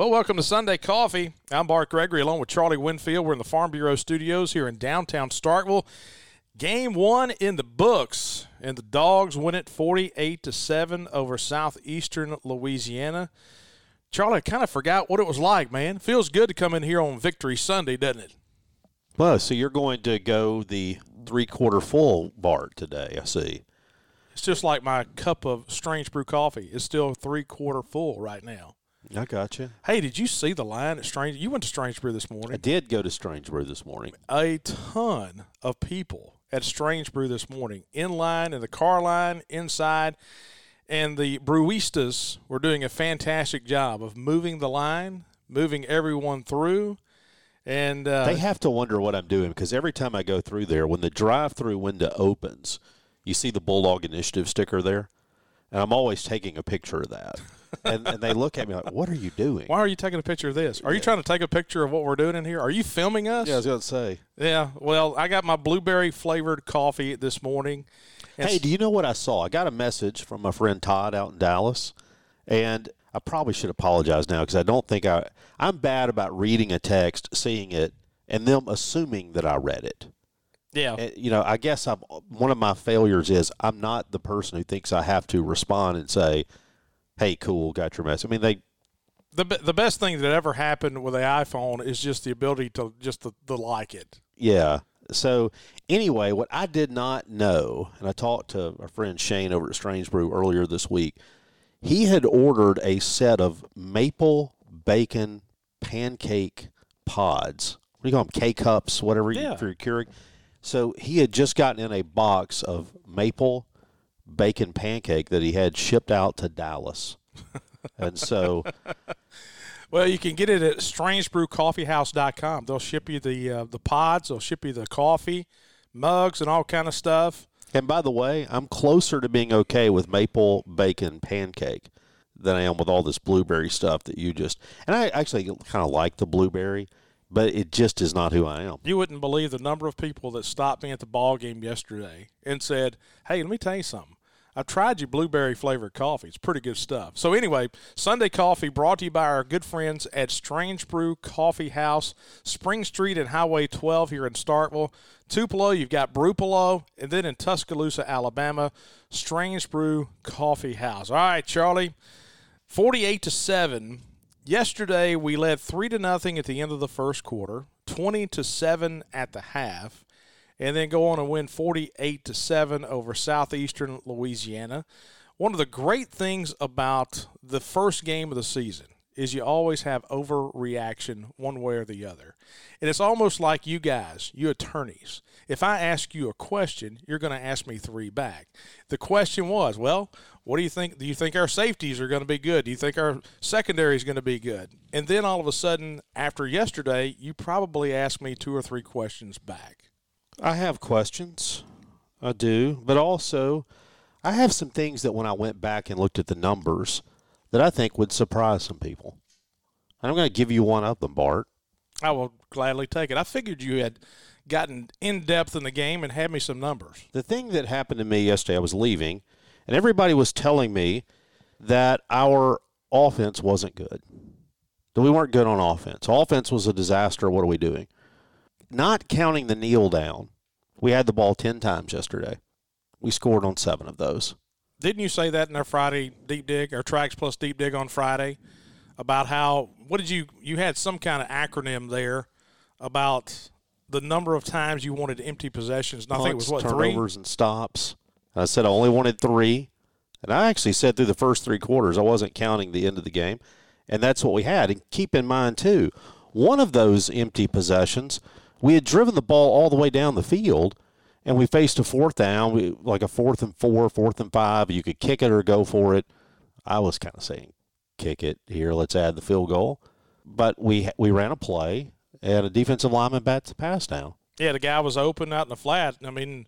Well, welcome to Sunday Coffee. I'm Bart Gregory along with Charlie Winfield. We're in the Farm Bureau studios here in downtown Starkville. Game one in the books, and the Dogs win it 48 to 7 over southeastern Louisiana. Charlie, I kind of forgot what it was like, man. Feels good to come in here on Victory Sunday, doesn't it? Well, so you're going to go the three quarter full Bart today, I see. It's just like my cup of Strange Brew coffee. It's still three quarter full right now. I got you. Hey, did you see the line at Strange? You went to Strange Brew this morning. I did go to Strange Brew this morning. A ton of people at Strange Brew this morning, in line, in the car line, inside. And the brewistas were doing a fantastic job of moving the line, moving everyone through. And uh, they have to wonder what I'm doing because every time I go through there, when the drive through window opens, you see the Bulldog Initiative sticker there. And I'm always taking a picture of that. And, and, they look at me like, "What are you doing? Why are you taking a picture of this? Are you trying to take a picture of what we're doing in here? Are you filming us?" Yeah, I was going to say. Yeah. Well, I got my blueberry flavored coffee this morning. Hey, do you know what I saw? I got a message from my friend Todd out in Dallas, and I probably should apologize now because I don't think I I'm bad about reading a text, seeing it, and them assuming that I read it. Yeah. And, you know, I guess I'm one of my failures is I'm not the person who thinks I have to respond and say, "Hey, cool, got your message." I mean, they the the best thing that ever happened with the iPhone is just the ability to just to, to like it. Yeah. So anyway, what I did not know, and I talked to our friend Shane over at Strange Brew earlier this week. He had ordered a set of maple bacon pancake pods. What do you call them? K cups, whatever yeah. you, for your Keurig. So he had just gotten in a box of maple bacon pancake that he had shipped out to Dallas. and so well, you can get it at strangebrewcoffeehouse.com. They'll ship you the uh, the pods, they'll ship you the coffee, mugs and all kind of stuff. And by the way, I'm closer to being okay with maple bacon pancake than I am with all this blueberry stuff that you just And I actually kind of like the blueberry but it just is not who I am. You wouldn't believe the number of people that stopped me at the ball game yesterday and said, "Hey, let me tell you something. I've tried your blueberry flavored coffee. It's pretty good stuff." So anyway, Sunday coffee brought to you by our good friends at Strange Brew Coffee House, Spring Street and Highway 12 here in Starkville. Tupelo, you've got Brewpelo, and then in Tuscaloosa, Alabama, Strange Brew Coffee House. All right, Charlie, forty-eight to seven Yesterday we led three to nothing at the end of the first quarter, twenty to seven at the half, and then go on and win forty-eight to seven over southeastern Louisiana. One of the great things about the first game of the season is you always have overreaction one way or the other. And it's almost like you guys, you attorneys. If I ask you a question, you're going to ask me three back. The question was, well, what do you think? Do you think our safeties are going to be good? Do you think our secondary is going to be good? And then all of a sudden, after yesterday, you probably asked me two or three questions back. I have questions. I do. But also, I have some things that when I went back and looked at the numbers that I think would surprise some people. And I'm going to give you one of them, Bart. I will gladly take it. I figured you had gotten in depth in the game and had me some numbers. The thing that happened to me yesterday, I was leaving, and everybody was telling me that our offense wasn't good. That we weren't good on offense. Offense was a disaster. What are we doing? Not counting the kneel down, we had the ball 10 times yesterday. We scored on seven of those. Didn't you say that in our Friday deep dig, our tracks plus deep dig on Friday, about how what did you you had some kind of acronym there about the number of times you wanted empty possessions? And I think it was what turnovers three? and stops. I said I only wanted three, and I actually said through the first three quarters I wasn't counting the end of the game, and that's what we had. And keep in mind too, one of those empty possessions, we had driven the ball all the way down the field and we faced a fourth down, we, like a fourth and four, fourth and five. You could kick it or go for it. I was kind of saying, kick it here. Let's add the field goal. but we we ran a play and a defensive lineman bats the pass down. Yeah, the guy was open out in the flat. I mean,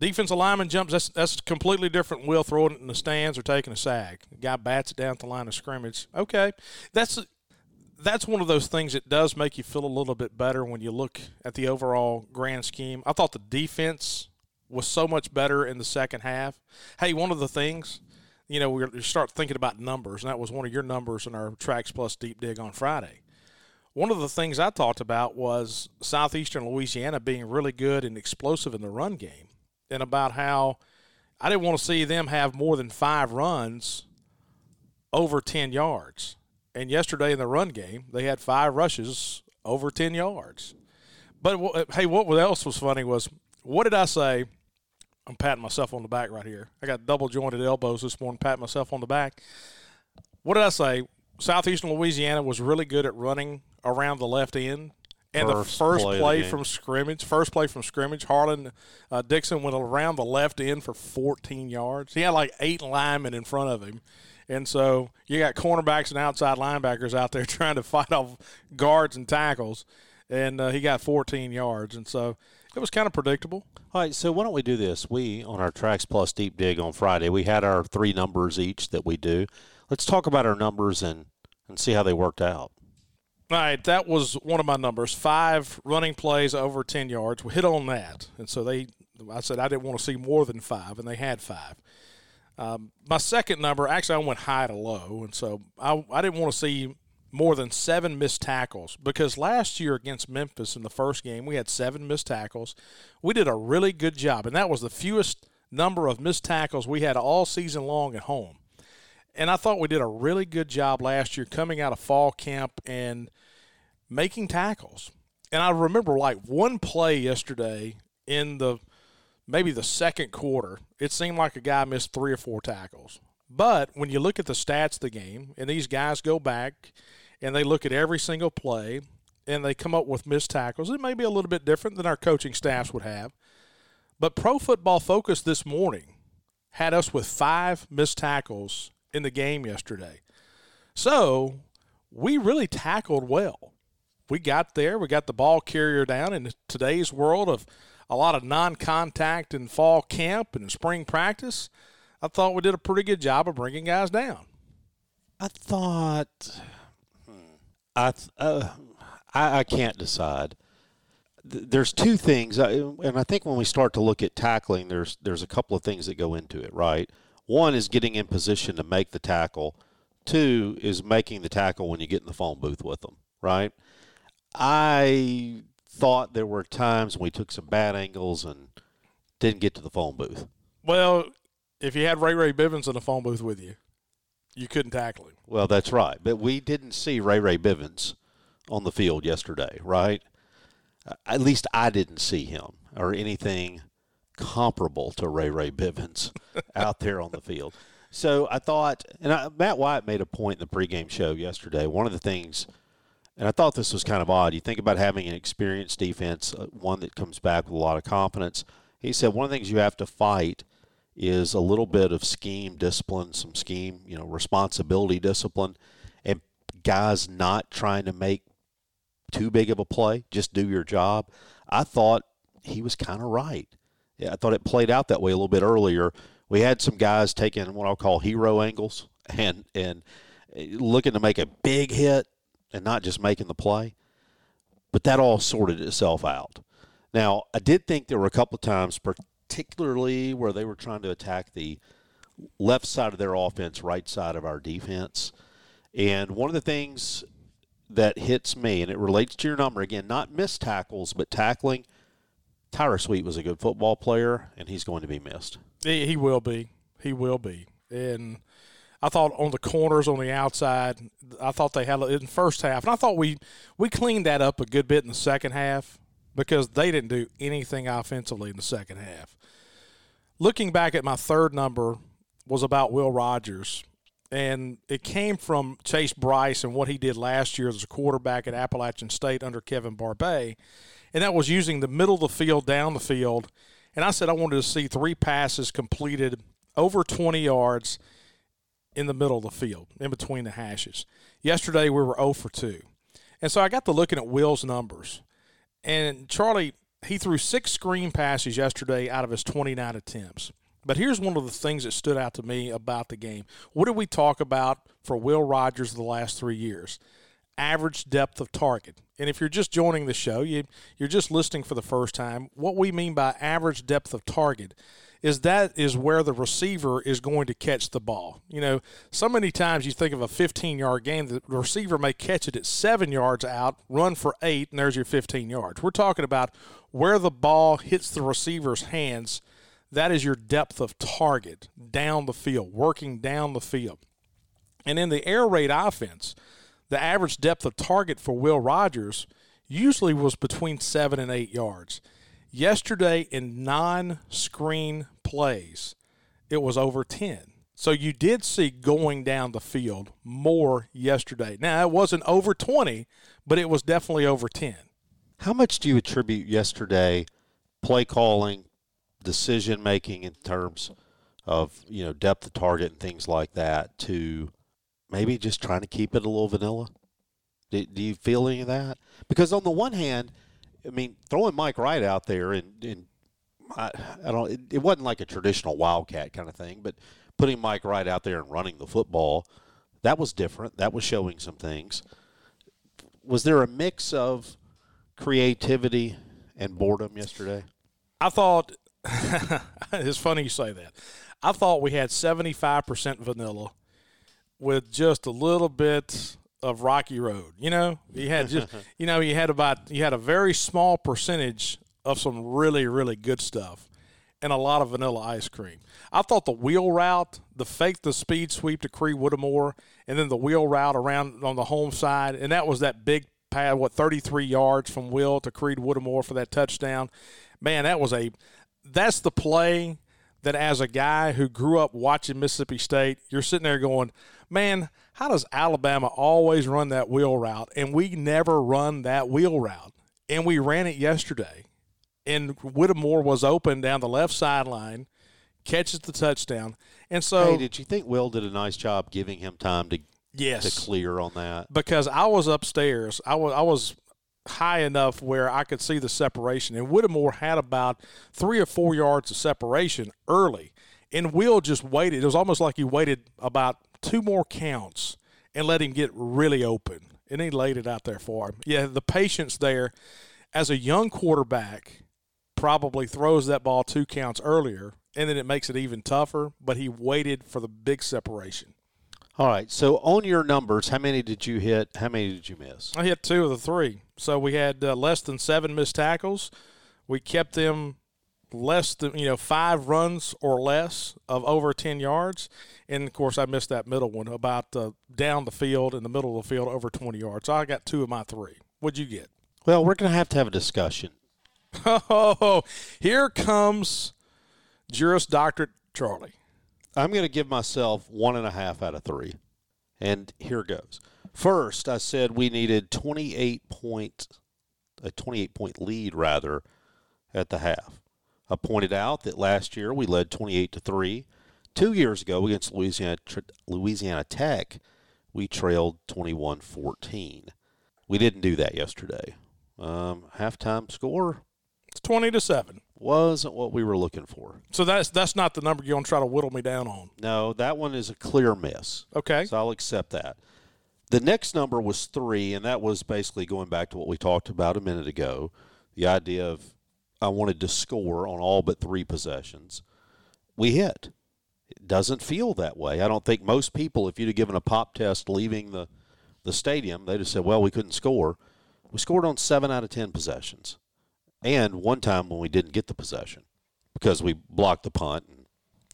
defensive lineman jumps. That's that's completely different. Will throwing it in the stands or taking a sag. The guy bats it down at the line of scrimmage. Okay, that's that's one of those things that does make you feel a little bit better when you look at the overall grand scheme. I thought the defense was so much better in the second half. Hey, one of the things, you know, we start thinking about numbers, and that was one of your numbers in our Tracks Plus deep dig on Friday. One of the things I talked about was southeastern Louisiana being really good and explosive in the run game, and about how I didn't want to see them have more than five runs over 10 yards. And yesterday in the run game, they had five rushes over 10 yards. But hey, what else was funny was what did I say? I'm patting myself on the back right here. I got double jointed elbows this morning, patting myself on the back. What did I say? Southeastern Louisiana was really good at running around the left end. And first the first play, play from scrimmage, first play from scrimmage, Harlan uh, Dixon went around the left end for 14 yards. He had like eight linemen in front of him. And so you got cornerbacks and outside linebackers out there trying to fight off guards and tackles. And uh, he got 14 yards. And so it was kind of predictable. All right, so why don't we do this? We, on our Tracks Plus Deep Dig on Friday, we had our three numbers each that we do. Let's talk about our numbers and, and see how they worked out. All right, that was one of my numbers. Five running plays over 10 yards. We hit on that. And so they, I said I didn't want to see more than five, and they had five. Um, my second number, actually, I went high to low, and so I, I didn't want to see more than seven missed tackles because last year against Memphis in the first game, we had seven missed tackles. We did a really good job, and that was the fewest number of missed tackles we had all season long at home. And I thought we did a really good job last year coming out of fall camp and making tackles. And I remember like one play yesterday in the – maybe the second quarter, it seemed like a guy missed three or four tackles. But when you look at the stats of the game, and these guys go back and they look at every single play and they come up with missed tackles, it may be a little bit different than our coaching staffs would have. But Pro Football Focus this morning had us with five missed tackles in the game yesterday. So we really tackled well. We got there, we got the ball carrier down in today's world of – a lot of non-contact in fall camp and spring practice, I thought we did a pretty good job of bringing guys down. I thought I uh, I, I can't decide. There's two things, and I think when we start to look at tackling, there's there's a couple of things that go into it. Right, one is getting in position to make the tackle. Two is making the tackle when you get in the phone booth with them. Right. I thought there were times when we took some bad angles and didn't get to the phone booth. Well, if you had Ray Ray Bivens in the phone booth with you, you couldn't tackle him. Well, that's right. But we didn't see Ray Ray Bivens on the field yesterday, right? At least I didn't see him or anything comparable to Ray Ray Bivens out there on the field. So I thought, and I, Matt White made a point in the pregame show yesterday. One of the things – and I thought this was kind of odd. You think about having an experienced defense, uh, one that comes back with a lot of confidence. He said one of the things you have to fight is a little bit of scheme discipline, some scheme, you know, responsibility discipline, and guys not trying to make too big of a play, just do your job. I thought he was kind of right. Yeah, I thought it played out that way a little bit earlier. We had some guys taking what I'll call hero angles and and uh, looking to make a big hit and not just making the play. But that all sorted itself out. Now, I did think there were a couple of times, particularly where they were trying to attack the left side of their offense, right side of our defense. And one of the things that hits me, and it relates to your number again, not missed tackles, but tackling. Tyler Sweet was a good football player, and he's going to be missed. He will be. He will be. And I thought on the corners on the outside, I thought they had in the first half, and I thought we we cleaned that up a good bit in the second half because they didn't do anything offensively in the second half. Looking back at my third number was about Will Rogers, and it came from Chase Brice and what he did last year as a quarterback at Appalachian State under Kevin Barbay, and that was using the middle of the field down the field. And I said I wanted to see three passes completed over 20 yards – in the middle of the field, in between the hashes. Yesterday we were 0 for 2. And so I got to looking at Will's numbers. And Charlie, he threw six screen passes yesterday out of his 29 attempts. But here's one of the things that stood out to me about the game. What did we talk about for Will Rogers the last three years? Average depth of target. And if you're just joining the show, you, you're just listening for the first time, what we mean by average depth of target is that is where the receiver is going to catch the ball. You know, so many times you think of a 15 yard game, the receiver may catch it at seven yards out, run for eight, and there's your 15 yards. We're talking about where the ball hits the receiver's hands – that is your depth of target down the field, working down the field. And in the air raid offense, the average depth of target for Will Rogers usually was between seven and eight yards. Yesterday, in non screen plays, it was over 10. So you did see going down the field more yesterday. Now, it wasn't over 20, but it was definitely over 10. How much do you attribute yesterday play calling, decision making in terms of you know depth of target and things like that to maybe just trying to keep it a little vanilla? Do, do you feel any of that? Because on the one hand, I mean, throwing Mike Wright out there and, and I, I don't, it, it wasn't like a traditional wildcat kind of thing, but putting Mike Wright out there and running the football, that was different. That was showing some things. Was there a mix of creativity and boredom yesterday? I thought it's funny you say that. I thought we had 75% vanilla with just a little bit of rocky road. You know, you had just, you know, you had about, you had a very small percentage of some really, really good stuff and a lot of vanilla ice cream. I thought the wheel route, the fake the speed sweep to Creed Whittemore, and then the wheel route around on the home side, and that was that big pad, what, 33 yards from Will to Creed Whittemore for that touchdown. Man, that was a that's the play that as a guy who grew up watching Mississippi State, you're sitting there going, man, how does Alabama always run that wheel route? And we never run that wheel route. And we ran it yesterday. And Whittemore was open down the left sideline, catches the touchdown. And so. Hey, did you think Will did a nice job giving him time to yes. to clear on that? Because I was upstairs. I was I was high enough where I could see the separation. And Whittemore had about three or four yards of separation early. And Will just waited. It was almost like he waited about two more counts and let him get really open. And he laid it out there for him. Yeah, the patience there as a young quarterback probably throws that ball two counts earlier, and then it makes it even tougher. But he waited for the big separation. All right. So on your numbers, how many did you hit? How many did you miss? I hit two of the three. So we had uh, less than seven missed tackles. We kept them less than you know five runs or less of over 10 yards and of course i missed that middle one about uh, down the field in the middle of the field over 20 yards so i got two of my three what'd you get well we're going to have to have a discussion oh here comes juris doctorate charlie I'm going to give myself one and a half out of three. And here goes. First, I said we needed 28 point, a 28 point lead rather, at the half. I pointed out that last year we led 28 to three. Two years ago against Louisiana Louisiana Tech, we trailed 21-14. We didn't do that yesterday. Um, halftime score. It's 20 to seven wasn't what we were looking for. So that's that's not the number you're going to try to whittle me down on. No, that one is a clear miss. Okay. So I'll accept that. The next number was three, and that was basically going back to what we talked about a minute ago the idea of I wanted to score on all but three possessions. We hit. It doesn't feel that way. I don't think most people, if you'd have given a pop test leaving the, the stadium, they'd have said, well, we couldn't score. We scored on seven out of 10 possessions and one time when we didn't get the possession because we blocked the punt and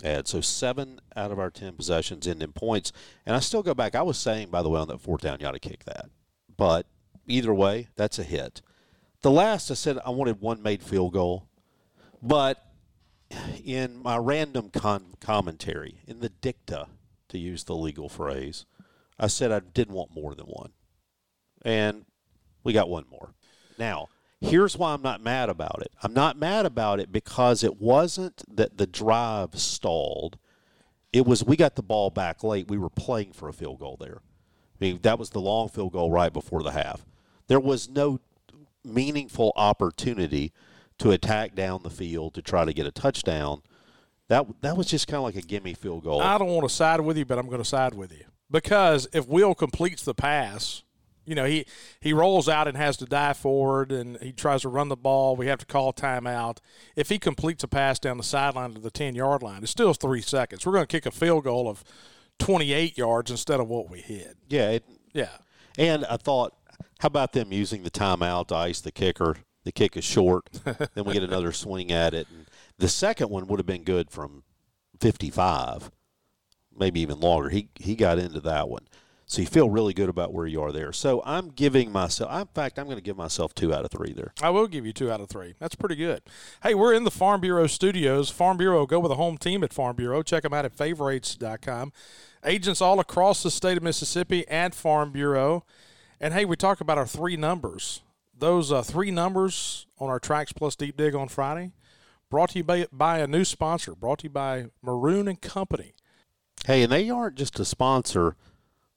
had so seven out of our ten possessions end in points. And I still go back. I was saying, by the way, on that fourth down, you ought to kick that. But either way, that's a hit. The last, I said I wanted one made field goal, but in my random con- commentary, in the dicta, to use the legal phrase, I said I didn't want more than one, and we got one more. Now Here's why I'm not mad about it. I'm not mad about it because it wasn't that the drive stalled. It was we got the ball back late. We were playing for a field goal there. I mean, that was the long field goal right before the half. there was no meaningful opportunity to attack down the field to try to get a touchdown. That that was just kind of like a gimme field goal. I don't want to side with you, but I'm going to side with you because if Will completes the pass, you know he he rolls out and has to dive forward, and he tries to run the ball. We have to call timeout. If he completes a pass down the sideline to the ten yard line, it's still three seconds. We're going to kick a field goal of 28 yards instead of what we hit. yeah, it, Yeah. and I thought, how about them using the timeout to ice the kicker? The kick is short, then we get another swing at it. And the second one would have been good from 55, maybe even longer. He he got into that one, so you feel really good about where you are there. So I'm giving myself. In fact, I'm going to give myself two out of three there. I will give you two out of three. That's pretty good. Hey, we're in the Farm Bureau studios. Farm Bureau, go with a home team at Farm Bureau. Check them out at favorites.com. Agents all across the state of Mississippi at Farm Bureau. And hey, we talk about our three numbers. Those uh, three numbers on our Tracks Plus Deep Dig on Friday, brought to you by, by a new sponsor, brought to you by Maroon and Company. Hey, and they aren't just a sponsor,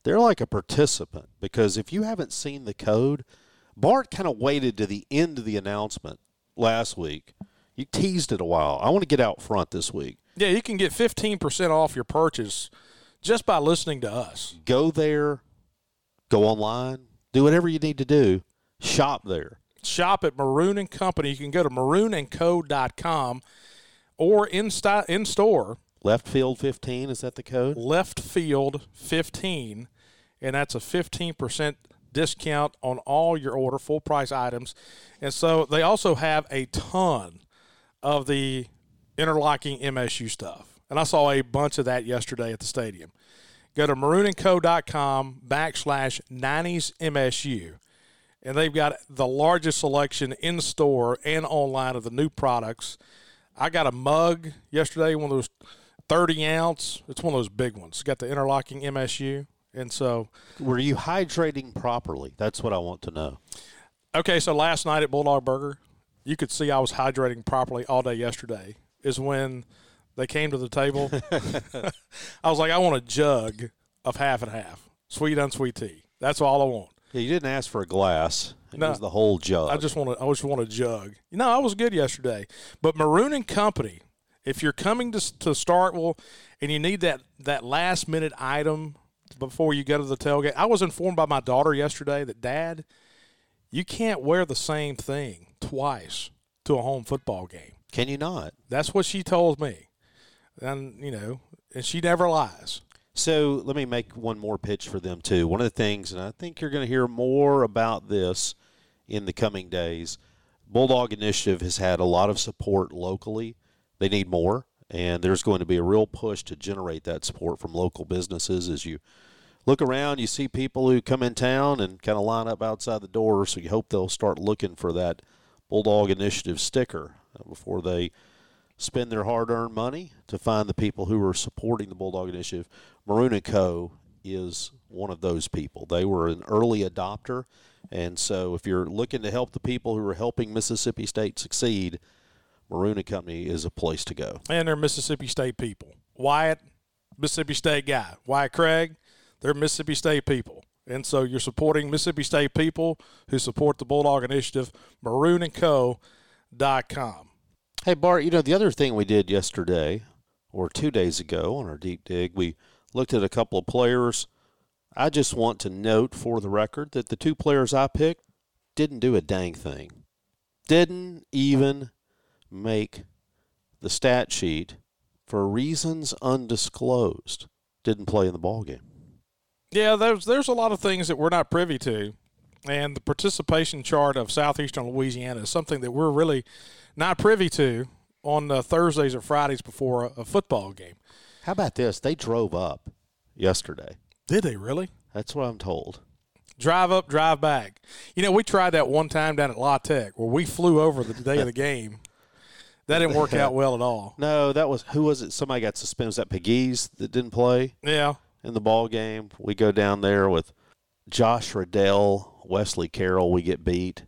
they're like a participant because if you haven't seen the code, Bart kind of waited to the end of the announcement last week. You teased it a while. I want to get out front this week. Yeah, you can get 15% off your purchase just by listening to us. Go there, go online, do whatever you need to do, shop there. shop at Maroon and Company. You can go to maroonandco.com or in, sti- in store, Left field 15, is that the code? left field 15, and that's a 15% discount on all your order, full price items. And so they also have a ton of the interlocking MSU stuff. And I saw a bunch of that yesterday at the stadium. Go to maroonandco.com backslash 90s MSU and they've got the largest selection in store and online of the new products. I got a mug yesterday, one of those 30 ounce. It's one of those big ones. It's got the interlocking MSU. And so, Were you hydrating properly? That's what I want to know. okay, so last night at Bulldog Burger, you could see I was hydrating properly all day yesterday, is when they came to the table. I was like, I want a jug of half and half, sweet, unsweet tea. That's all I want. Yeah, you didn't ask for a glass. It No. was the whole jug. I just want to. I just want a jug. You know, I was good yesterday. But Maroon and Company, if you're coming to to Starkville and you need that that last minute item before you go to the tailgate, I was informed by my daughter yesterday that Dad, you can't wear the same thing twice to a home football game. Can you not? That's what she told me, and you know, and she never lies. So let me make one more pitch for them too. One of the things, and I think you're going to hear more about this in the coming days. Bulldog Initiative has had a lot of support locally. They need more, and there's going to be a real push to generate that support from local businesses. As you look around, you see people who come in town and kind of line up outside the door. So you hope they'll start looking for that Bulldog Initiative sticker uh, before they spend their hard-earned money to find the people who are supporting the Bulldog Initiative. Maroon and Co. is one of those people. They were an early adopter, and so if you're looking to help the people who are helping Mississippi State succeed, Maroon and Company is a place to go. and they're Mississippi State people. Wyatt, Mississippi State guy. Wyatt Craig, they're Mississippi State people. And so you're supporting Mississippi State people who support the Bulldog Initiative, maroonandco.com. Hey Bart, you know the other thing we did yesterday or 2 days ago on our deep dig, we looked at a couple of players. I just want to note for the record that the two players I picked didn't do a dang thing. Didn't even make the stat sheet for reasons undisclosed. Didn't play in the ball game. Yeah, there's there's a lot of things that we're not privy to. And the participation chart of Southeastern Louisiana is something that we're really not privy to on uh, Thursdays or Fridays before a, a football game. How about this? They drove up yesterday. Did they really? That's what I'm told. drive up, drive back. You know, we tried that one time down at La Tech where we flew over the day of the game. That didn't work out well at all. No, that was who was it? Somebody got suspended. Was that Pegues that didn't play? Yeah. in the ball game. We go down there with Josh Riddell, Wesley Carroll. We get beat.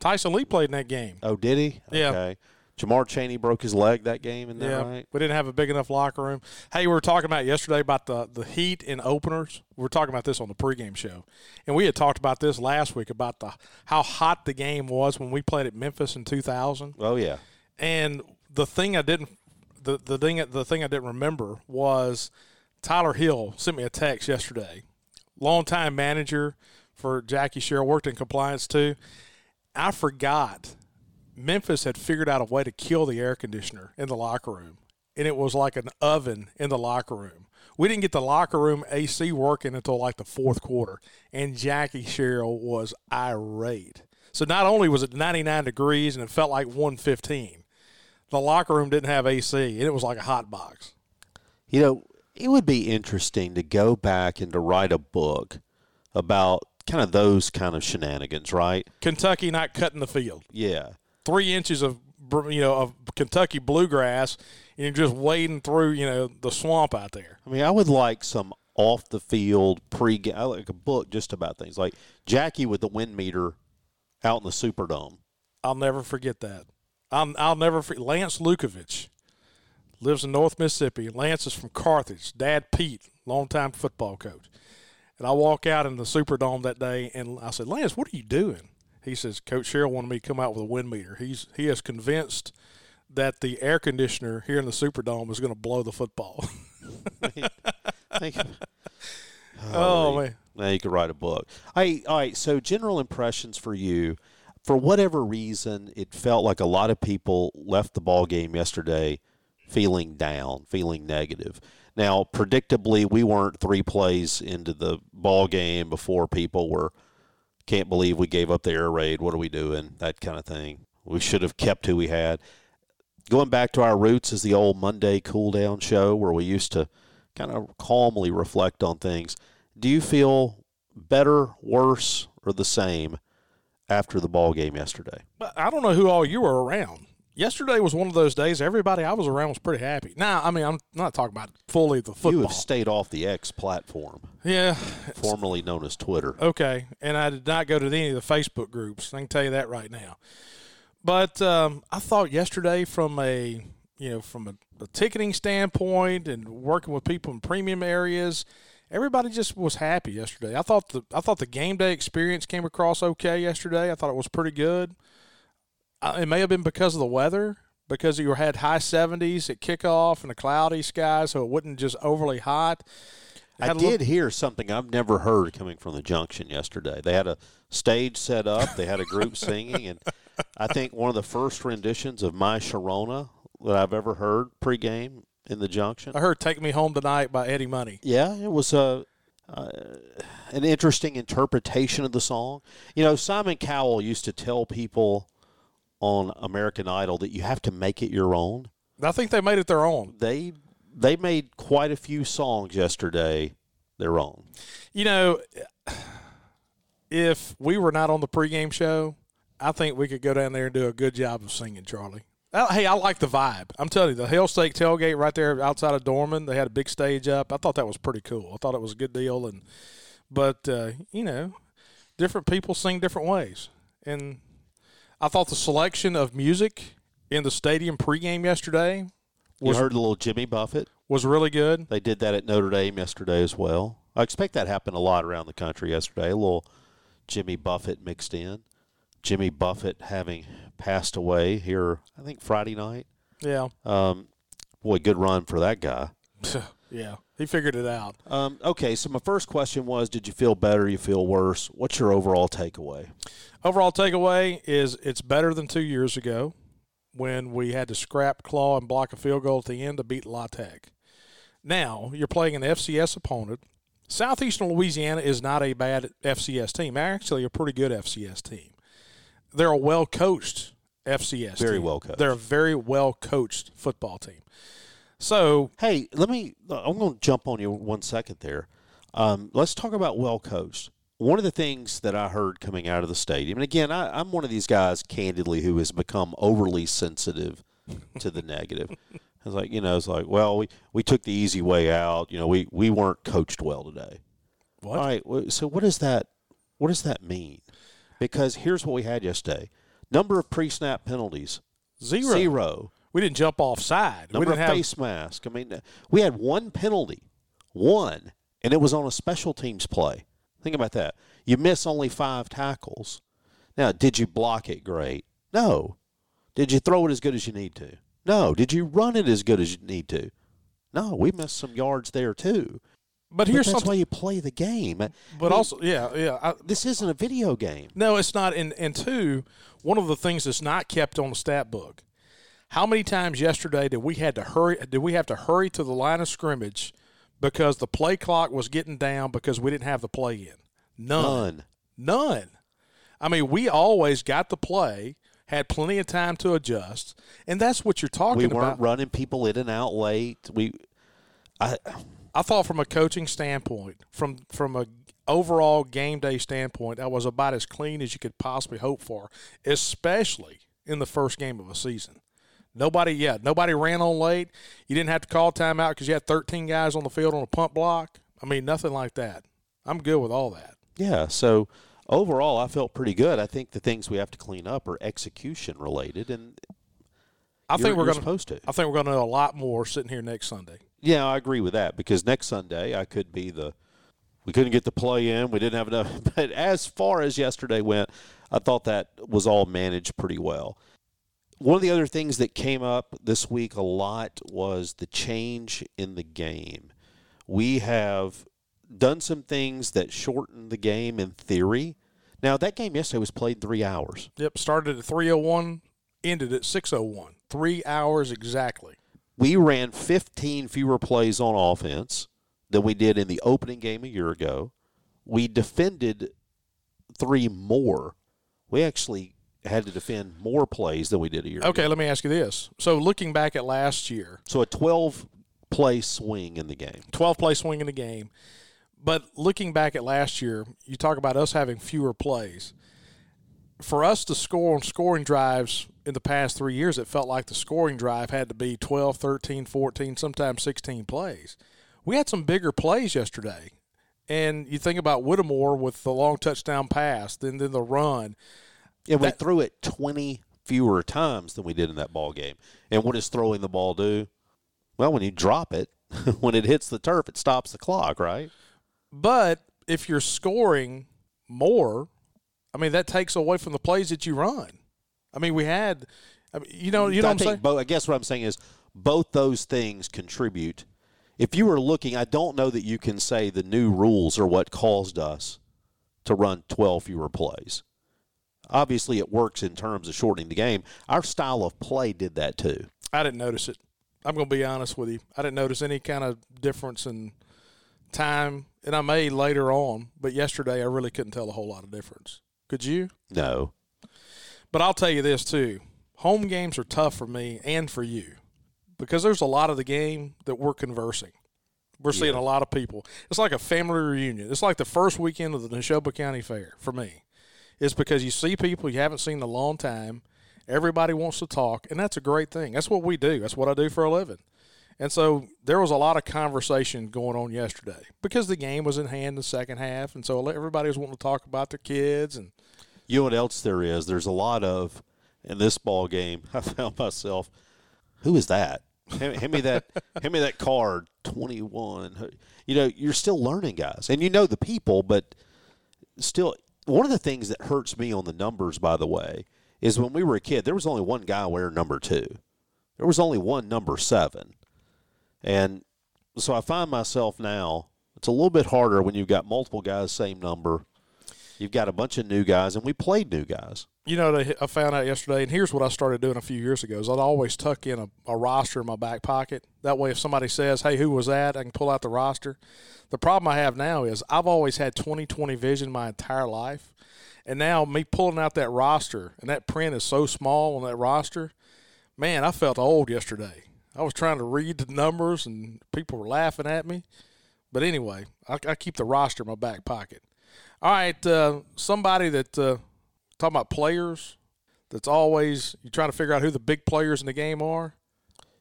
Tyson Lee played in that game. Oh, did he? Yeah. Okay. Jamar Chaney broke his leg that game, that yeah, right? we didn't have a big enough locker room. Hey, we were talking about yesterday about the the heat in openers. We were talking about this on the pregame show, and we had talked about this last week about the how hot the game was when we played at Memphis in 2000. Oh yeah. And the thing I didn't the the thing the thing I didn't remember was Tyler Hill sent me a text yesterday. Longtime manager for Jackie Sherrill, worked in compliance too. I forgot Memphis had figured out a way to kill the air conditioner in the locker room, and it was like an oven in the locker room. We didn't get the locker room AC working until like the fourth quarter, and Jackie Sherrill was irate. So not only was it 99 degrees and it felt like 115, the locker room didn't have AC, and it was like a hot box. You know, it would be interesting to go back and to write a book about kind of those kind of shenanigans, right? Kentucky not cutting the field. Yeah. Three inches of you know of Kentucky bluegrass, and you're just wading through you know the swamp out there. I mean, I would like some off the field pre I like a book just about things like Jackie with the wind meter out in the Superdome. I'll never forget that. I'll, I'll never forget Lance Lukovich lives in North Mississippi. Lance is from Carthage. Dad Pete, longtime football coach. And I walk out in the Superdome that day, and I said, Lance, what are you doing? He says, Coach Sherrill wanted me to come out with a wind meter. He's he is convinced that the air conditioner here in the Superdome is going to blow the football. Oh man, Now you could write a book. I all right. So general impressions for you. For whatever reason, it felt like a lot of people left the ball game yesterday feeling down, feeling negative. Now, predictably, we weren't three plays into the ball game before people were can't believe we gave up the air raid. What are we doing? That kind of thing. We should have kept who we had. Going back to our roots is the old Monday cool down show where we used to kind of calmly reflect on things. Do you feel better, worse, or the same after the ball game yesterday? I don't know who all you were around. Yesterday was one of those days. Everybody I was around was pretty happy. Now, I mean, I'm not talking about fully the football. You have stayed off the X platform, yeah, formerly known as Twitter. Okay, and I did not go to any of the Facebook groups. I can tell you that right now. But um, I thought yesterday, from a you know from a, a ticketing standpoint and working with people in premium areas, everybody just was happy yesterday. I thought the I thought the game day experience came across okay yesterday. I thought it was pretty good. Uh, it may have been because of the weather, because you had high 70s at kickoff and a cloudy sky, so it wasn't just overly hot. I had a little- did hear something I've never heard coming from the junction yesterday. They had a stage set up, they had a group singing, and I think one of the first renditions of My Sharona that I've ever heard pregame in the junction. I heard "Take Me Home Tonight" by Eddie Money. Yeah, it was a uh, an interesting interpretation of the song. You know, Simon Cowell used to tell people on American Idol that you have to make it your own. I think they made it their own. They they made quite a few songs yesterday their own. You know, if we were not on the pregame show, I think we could go down there and do a good job of singing, Charlie. Hey, I like the vibe. I'm telling you, the Hellstake tailgate right there outside of Dorman, they had a big stage up. I thought that was pretty cool. I thought it was a good deal, and but uh, you know, different people sing different ways, and I thought the selection of music in the stadium pregame yesterday You Was- heard a little Jimmy Buffett. was really good. They did that at Notre Dame yesterday as well. I expect that happened a lot around the country yesterday. A little Jimmy Buffett mixed in. Jimmy Buffett having passed away here, I think Friday night. Yeah, Um, boy, good run for that guy. yeah, he figured it out. Um, okay, so my first question was, did you feel better? You feel worse? What's your overall takeaway? Overall takeaway is it's better than two years ago when we had to scrap, claw, and block a field goal at the end to beat La Tech. Now you're playing an FCS opponent. Southeastern Louisiana is not a bad FCS team. Actually, a pretty good FCS team. They're a well coached FCS. Very team. well coached. They're a very well coached football team. So Hey, let me. I'm going to jump on you one second there. Um, let's talk about well coached. One of the things that I heard coming out of the stadium, and again, I, I'm one of these guys, candidly, who has become overly sensitive to the negative. I was like, you know, it's like, well, we, we took the easy way out. You know, we, we weren't coached well today. what? All right. So what does that what does that mean? Because here's what we had yesterday: number of pre-snap penalties Zero. Zero. We didn't jump offside. we Number didn't of have face mask. I mean, we had one penalty, one, and it was on a special teams play. Think about that. You miss only five tackles. Now, did you block it great? No. Did you throw it as good as you need to? No. Did you run it as good as you need to? No. We missed some yards there too. But But here's that's why you play the game. I but mean, also, yeah, yeah. I, this isn't a video game. no, it's not. And and two, one of the things that's not kept on the stat book. How many times yesterday did we had to hurry? Did we have to hurry to the line of scrimmage because the play clock was getting down because we didn't have the play in? None. None. None. I mean, we always got the play, had plenty of time to adjust, and that's what you're talking about. We weren't running people in and out late. We, I, I thought from a coaching standpoint, from from a overall game day standpoint, that was about as clean as you could possibly hope for, especially in the first game of a season. Nobody, yeah, nobody ran on late. You didn't have to call timeout because you had 13 guys on the field on a punt block. I mean, nothing like that. I'm good with all that. Yeah. So overall, I felt pretty good. I think the things we have to clean up are execution related, and I think we're going supposed to. I think we're going to know a lot more sitting here next Sunday. Yeah, I agree with that because next Sunday I could be the. We couldn't get the play in. We didn't have enough. But as far as yesterday went, I thought that was all managed pretty well. One of the other things that came up this week a lot was the change in the game. We have done some things that shorten the game in theory. Now, that game yesterday was played three hours. Yep, started at 301, ended at 601. 3 hours exactly. we ran 15 fewer plays on offense than we did in the opening game a year ago. We defended three more. We actually had to defend more plays than we did a year Okay, ago. let me ask you this. So looking back at last year, So a 12 play swing in the game. 12 play swing in the game. But looking back at last year, you talk about us having fewer plays. For us to score on scoring drives in the past three years, it felt like the scoring drive had to be 12, 13, 14, sometimes 16 plays. We had some bigger plays yesterday. And you think about Whittemore with the long touchdown pass, then, then the run. And we That- threw it 20 fewer times than we did in that ball game. And what does throwing the ball do? Well, when you drop it, when it hits the turf, it stops the clock, right? But if you're scoring more, I mean that takes away from the plays that you run. I mean, we had, I mean, you know, you know I what I'm saying. Both, I guess what I'm saying is both those things contribute. If you were looking, I don't know that you can say the new rules are what caused us to run 12 fewer plays. Obviously, it works in terms of shortening the game. Our style of play did that too. I didn't notice it. I'm going to be honest with you. I didn't notice any kind of difference in time, and I may later on, but yesterday I really couldn't tell a whole lot of difference. Could you? No. But I'll tell you this too: home games are tough for me and for you because there's a lot of the game that we're conversing. We're seeing Yeah. a lot of people. It's like a family reunion. It's like the first weekend of the Neshoba County Fair for me. It's because you see people you haven't seen in a long time. Everybody wants to talk, and that's a great thing. That's what we do. That's what I do for a living. And so there was a lot of conversation going on yesterday because the game was in hand in the second half, and so everybody was wanting to talk about their kids and You know what else there is? There's a lot of in this ball game. I found myself, who is that? hand, me that. hand me that card. Twenty one. You know, you're still learning, guys, and you know the people, but still, one of the things that hurts me on the numbers, by the way, is when we were a kid, there was only one guy wearing number two. There was only one number seven, and so I find myself now. It's a little bit harder when you've got multiple guys same number. You've got a bunch of new guys, and we played new guys. You know, I found out yesterday, and here's what I started doing a few years ago: is I'd always tuck in a, a roster in my back pocket. That way, if somebody says, "Hey, who was that?" I can pull out the roster. The problem I have now is I've always had 20/20 vision my entire life, and now me pulling out that roster and that print is so small on that roster. Man, I felt old yesterday. I was trying to read the numbers, and people were laughing at me. But anyway, I, I keep the roster in my back pocket. All right, uh, somebody that uh, talking about players that's always you're trying to figure out who the big players in the game are.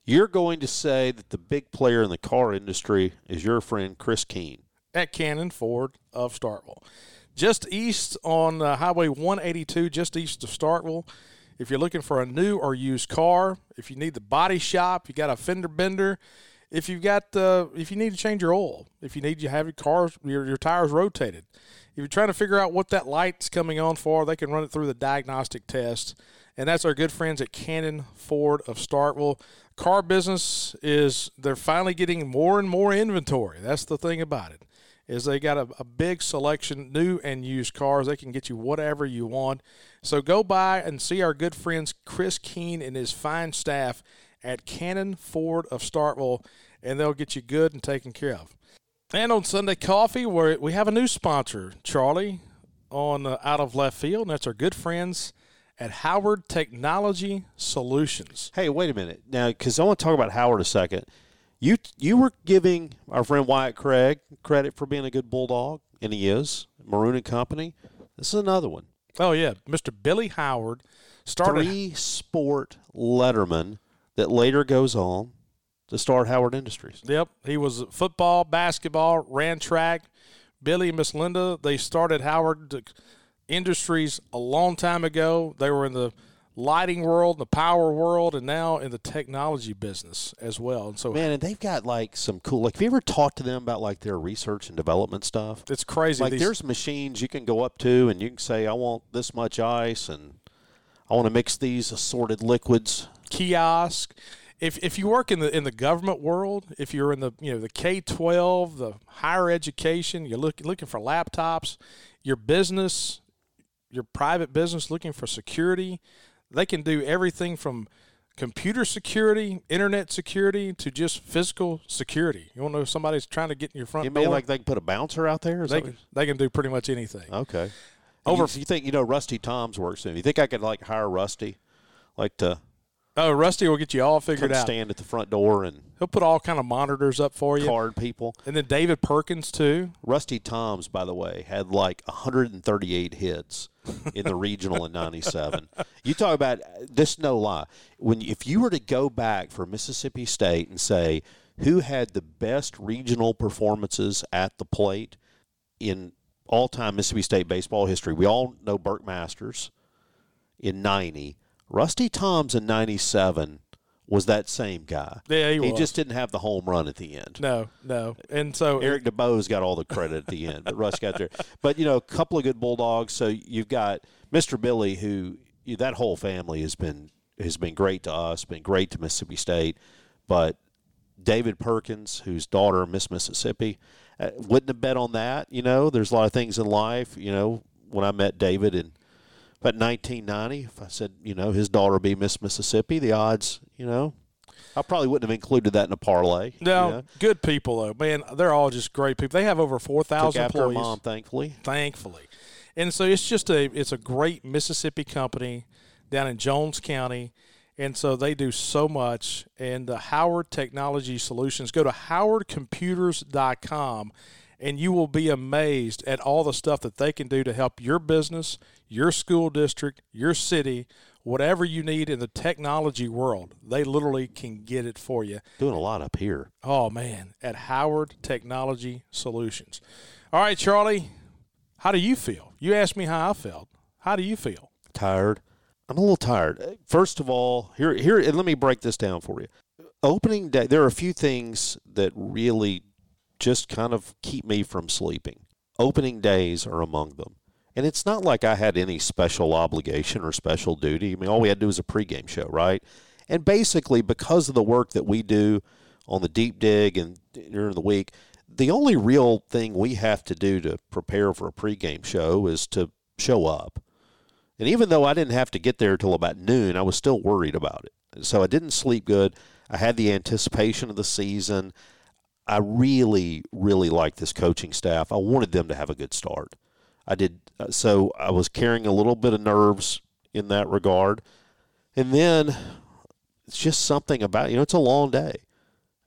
You're going to say that the big player in the car industry is your friend Chris Keene. at Cannon Ford of Starkville. Just east on uh, Highway 182, just east of Starkville, If you're looking for a new or used car, if you need the body shop, you got a fender bender, if you've got uh, if you need to change your oil, if you need to have your cars your, your tires rotated, if you're trying to figure out what that light's coming on for, they can run it through the diagnostic test. And that's our good friends at Cannon Ford of Starkville. Car business is they're finally getting more and more inventory. That's the thing about it. Is they got a, a big selection, new and used cars. They can get you whatever you want. So go by and see our good friends Chris Keene and his fine staff at Cannon Ford of Starkville, and they'll get you good and taken care of. And on Sunday Coffee, where we have a new sponsor, Charlie, on uh, out of left field, and that's our good friends at Howard Technology Solutions. Hey, wait a minute now, because I want to talk about Howard a second. You you were giving our friend Wyatt Craig credit for being a good bulldog, and he is. Maroon and Company. This is another one. Oh yeah, Mr. Billy Howard started Three sport letterman that later goes on to start Howard Industries. Yep, he was football, basketball, ran track. Billy and Miss Linda, they started Howard Industries a long time ago. They were in the lighting world, the power world, and now in the technology business as well. And so, Man, and they've got like some cool. Like, have you ever talked to them about like their research and development stuff? it's crazy. Like, These- there's machines you can go up to, and you can say, "I want this much ice," and I want to mix these assorted liquids. kiosk. If, if you work in the in the government world, if you're in the you know the K twelve, the higher education, you're looking looking for laptops, your business, your private business looking for security, they can do everything from computer security, internet security to just physical security. You want to know if somebody's trying to get in your front You door? like they can put a bouncer out there? They can, they can do pretty much anything. okay. Over- Over. You, you think you know Rusty Tom's works in? You think I could like hire Rusty, like to Oh, Rusty will get you all figured come out. stand at the front door and He'll put all kind of monitors up for you, card people? and then David Perkins too. Rusty Tom's, by the way, had like 138 hits in the regional in '97. You talk about this, no lie. When if you were to go back for Mississippi State and say who had the best regional performances at the plate in all-time Mississippi State baseball history, we all know Burke Masters in '90. Rusty Tom's in '97 was that same guy. Yeah, he was. just didn't have the home run at the end. No, no. And so Eric DuBose got all the credit at the end, but Russ got there. But you know, a couple of good bulldogs. So you've got Mr. Billy, who you, that whole family has been has been great to us, been great to Mississippi State. But David Perkins, whose daughter Miss Mississippi, uh, wouldn't have bet on that. You know, there's a lot of things in life. You know, when I met David in about 1990, if I said, you know, his daughter be Miss Mississippi, the odds, you know, I probably wouldn't have included that in a parlay. you know. good people though. Man, they're all just great people. They have over four her employees. mom, thankfully. thankfully. And so it's just a it's a great Mississippi company down in Jones County. And so they do so much. And the Howard Technology Solutions, go to howardcomputers.com and you will be amazed at all the stuff that they can do to help your business, your school district, your city, whatever you need in the technology world. They literally can get it for you. Doing a lot up here. Oh man, at Howard Technology Solutions. All right, Charlie, how do you feel? You asked me how I felt. How do you feel? Tired. I'm a little tired. First of all, here here and let me break this down for you. Opening day there are a few things that really just kind of keep me from sleeping. Opening days are among them. And it's not like I had any special obligation or special duty. I mean, all we had to do was a pregame show, right? And basically, because of the work that we do on the deep dig and during the week, the only real thing we have to do to prepare for a pregame show is to show up. And even though I didn't have to get there till about noon, I was still worried about it. So I didn't sleep good. I had the anticipation of the season. I really, really like this coaching staff. I wanted them to have a good start. I did. uh, So I was carrying a little bit of nerves in that regard. And then it's just something about, you know, it's a long day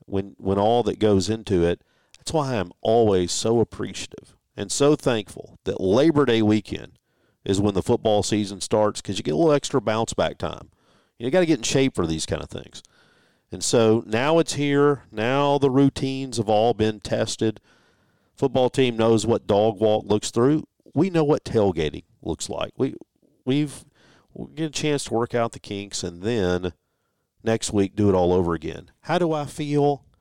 when, when all that goes into it. That's why I'm always so appreciative and so thankful that Labor Day weekend is when the football season starts because you get a little extra bounce back time. You got to get in shape for these kind of things. And so now it's here. Now the routines have all been tested. Football team knows what dog walk looks through. We know what tailgating looks like. We we've we'll get a chance to work out the kinks, and then next week do it all over again. How do I feel?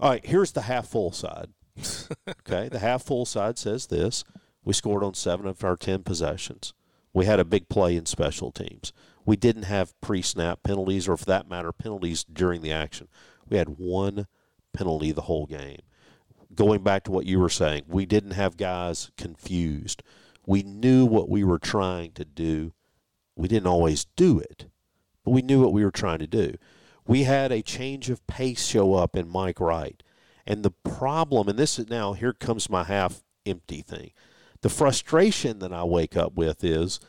All right, here's the half full side. okay, the half full side says this we scored on seven of our 10 possessions. We had a big play in special teams. We didn't have pre snap penalties, or for that matter, penalties during the action. We had one penalty the whole game. Going back to what you were saying, we didn't have guys confused. We knew what we were trying to do. We didn't always do it, but we knew what we were trying to do. We had a change of pace show up in Mike Wright. And the problem, and this is now, here comes my half empty thing. The frustration that I wake up with is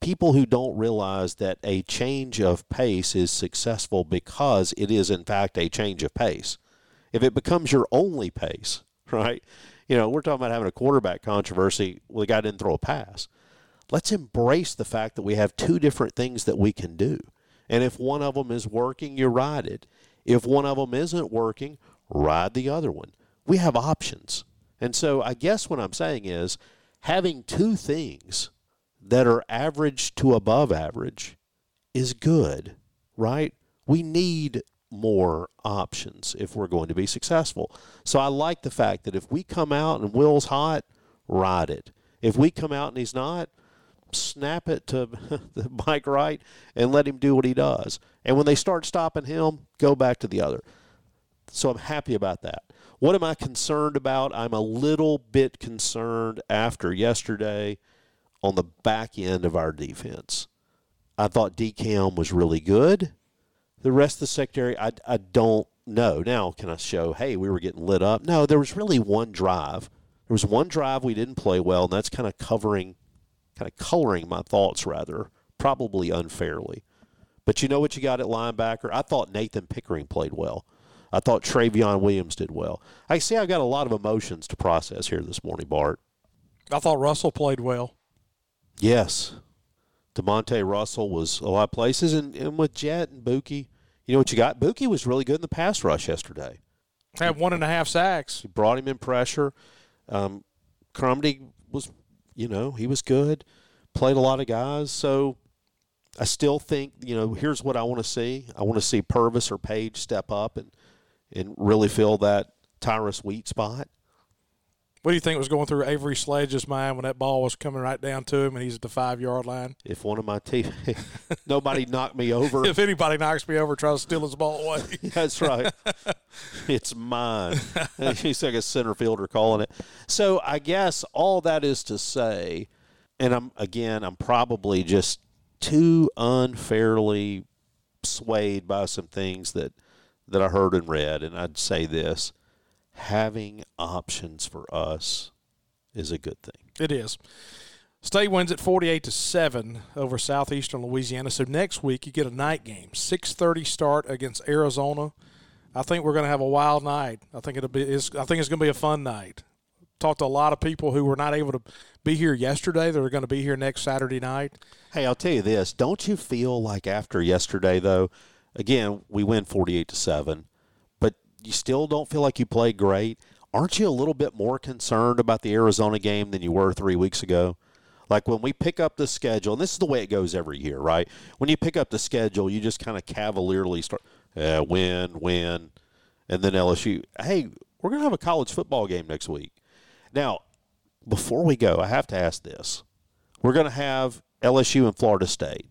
people who don't realize that a change of pace is successful because it is, in fact, a change of pace. If it becomes your only pace, right? You know, we're talking about having a quarterback controversy. Well, the guy didn't throw a pass. Let's embrace the fact that we have two different things that we can do. And if one of them is working, you ride it. If one of them isn't working, ride the other one. We have options. And so I guess what I'm saying is having two things that are average to above average is good, right? We need more options if we're going to be successful. So I like the fact that if we come out and Will's hot, ride it. If we come out and he's not, snap it to the Mike Wright and let him do what he does. And when they start stopping him, go back to the other. So I'm happy about that. What am I concerned about? I'm a little bit concerned after yesterday on the back end of our defense. I thought DCAM was really good. The rest of the secondary, I, I don't know. Now, can I show, hey, we were getting lit up? No, there was really one drive. There was one drive we didn't play well, and that's kind of covering kind of coloring my thoughts rather, probably unfairly. But you know what you got at linebacker? I thought Nathan Pickering played well. I thought Travion Williams did well. I see I've got a lot of emotions to process here this morning, Bart. I thought Russell played well. Yes. Demonte Russell was a lot of places, and, and with Jett and Buki, you know what you got? Buki was really good in the pass rush yesterday. Had one and a half sacks. He brought him in pressure. Um, Crumedy was you know, he was good, played a lot of guys. So I still think, you know, here's what I want to see. I want to see Purvis or Page step up and, and really fill that Tyrus Wheat spot. What do you think was going through Avery Sledge's mind when that ball was coming right down to him and he's at the five yard line? If one of my team, nobody knocked me over. if anybody knocks me over, try to steal his ball away. That's right. it's mine. he's like a center fielder calling it. So I guess all that is to say, and I'm again, I'm probably just too unfairly swayed by some things that that I heard and read, and I'd say this having options for us is a good thing. It is. State wins at 48 to 7 over Southeastern Louisiana. So next week you get a night game, 6:30 start against Arizona. I think we're going to have a wild night. I think it'll be it's, I think it's going to be a fun night. Talked to a lot of people who were not able to be here yesterday that are going to be here next Saturday night. Hey, I'll tell you this, don't you feel like after yesterday though, again, we win 48 to 7 you still don't feel like you played great, aren't you a little bit more concerned about the Arizona game than you were three weeks ago? Like when we pick up the schedule, and this is the way it goes every year, right? When you pick up the schedule, you just kind of cavalierly start, win, win, and then LSU. Hey, we're going to have a college football game next week. Now, before we go, I have to ask this. We're going to have LSU and Florida State.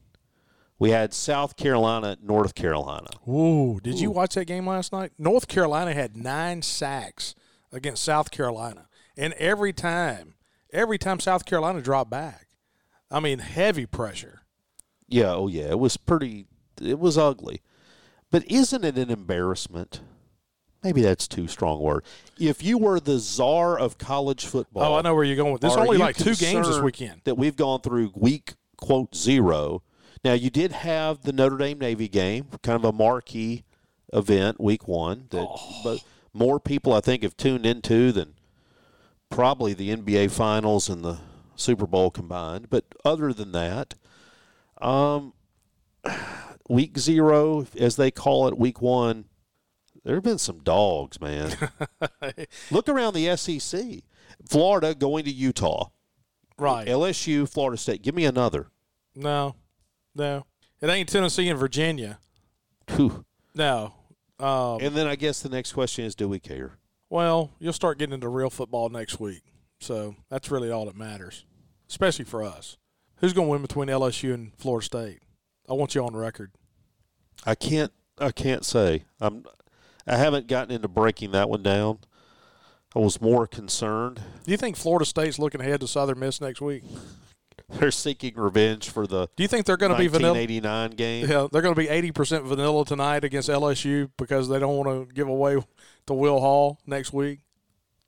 We had South Carolina, North Carolina. Ooh, did Ooh. you watch that game last night? North Carolina had nine sacks against South Carolina, and every time, every time South Carolina dropped back, I mean, heavy pressure. Yeah, oh yeah, it was pretty. It was ugly, but isn't it an embarrassment? Maybe that's too strong a word. If you were the czar of college football, oh, I know where you're going with this. Only like two games this weekend that we've gone through week quote zero now, you did have the Notre Dame Navy game, kind of a marquee event, week one, that oh. more people, I think, have tuned into than probably the NBA Finals and the Super Bowl combined. But other than that, um, week zero, as they call it, week one, there have been some dogs, man. Look around the SEC. Florida going to Utah. Right. LSU, Florida State. Give me another. No, no, it ain't Tennessee and Virginia. Whew. No. Um, And then I guess the next question is, do we care? well, you'll start getting into real football next week, so that's really all that matters, especially for us. Who's going to win between LSU and Florida State? I want you on record. I can't. I can't say. I'm. I haven't gotten into breaking that one down. I was more concerned. Do you think Florida State's looking ahead to Southern Miss next week? They're seeking revenge for the Do you think they're going to be vanilla? 1989 game. Yeah, they're going to be eighty percent vanilla tonight against LSU because they don't want to give away to Will Hall next week.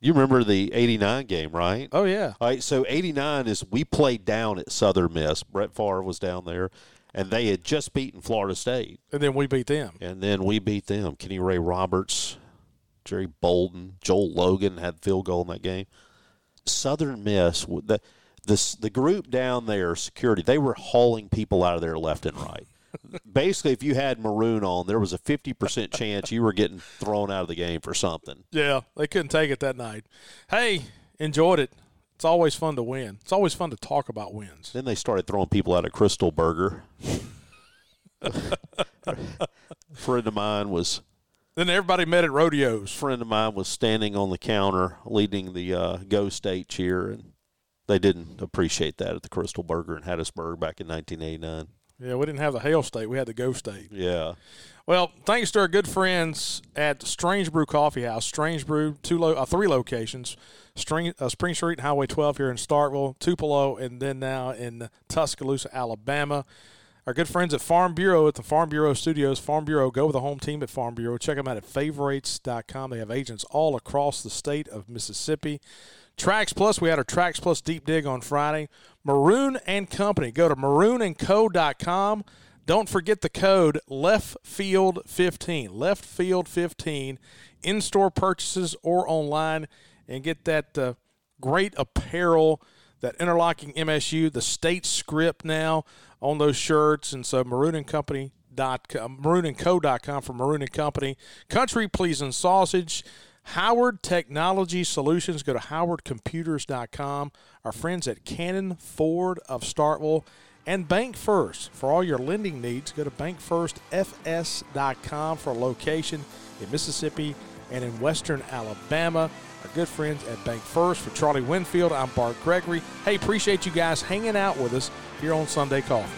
You remember the 89 game, right? Oh yeah, All right, so 89 is we played down at Southern Miss. Brett Favre was down there, and they had just beaten Florida State. and then we beat them. And then we beat them. Kenny Ray Roberts, Jerry Bolden, Joel Logan had field goal in that game. Southern Miss, the the the group down there, security, they were hauling people out of there left and right. Basically, if you had maroon on, there was a fifty percent chance you were getting thrown out of the game for something. Yeah, they couldn't take it that night. Hey, enjoyed it. It's always fun to win. It's always fun to talk about wins. Then they started throwing people out of Crystal Burger. friend of mine was Then everybody met at rodeos. friend of mine was standing on the counter leading the uh, Go State cheer, and they didn't appreciate that at the Crystal Burger in Hattiesburg back in 1989. Yeah, we didn't have the Hail State. We had the Go State. Yeah, Well, thanks to our good friends at Strange Brew Coffee House. Strange Brew, two lo- uh, three locations: Spring, uh, Spring Street and Highway 12 here in Starkville, Tupelo, and then now in Tuscaloosa, Alabama. Our good friends at Farm Bureau at the Farm Bureau Studios. Farm Bureau, go with the home team at Farm Bureau. Check them out at favorites.com. They have agents all across the state of Mississippi. Trax Plus, we had our Trax Plus deep dig on Friday. Maroon and Company. Go to maroonandco.com. Don't forget the code LEFTFIELD15. LEFTFIELD15 in store purchases or online and get that uh, great apparel, that interlocking MSU, the state script now on those shirts. And so Maroon and Company. Dot com, maroonandco.com for Maroon and Company. Country Pleasing Sausage. Howard Technology Solutions. Go to howardcomputers.com. Our friends at Cannon Ford of Starkville and Bank First. For all your lending needs, go to bankfirstfs.com for a location in Mississippi and in western Alabama. Our good friends at Bank First. For Charlie Winfield, I'm Bart Gregory. Hey, appreciate you guys hanging out with us here on Sunday Coffee.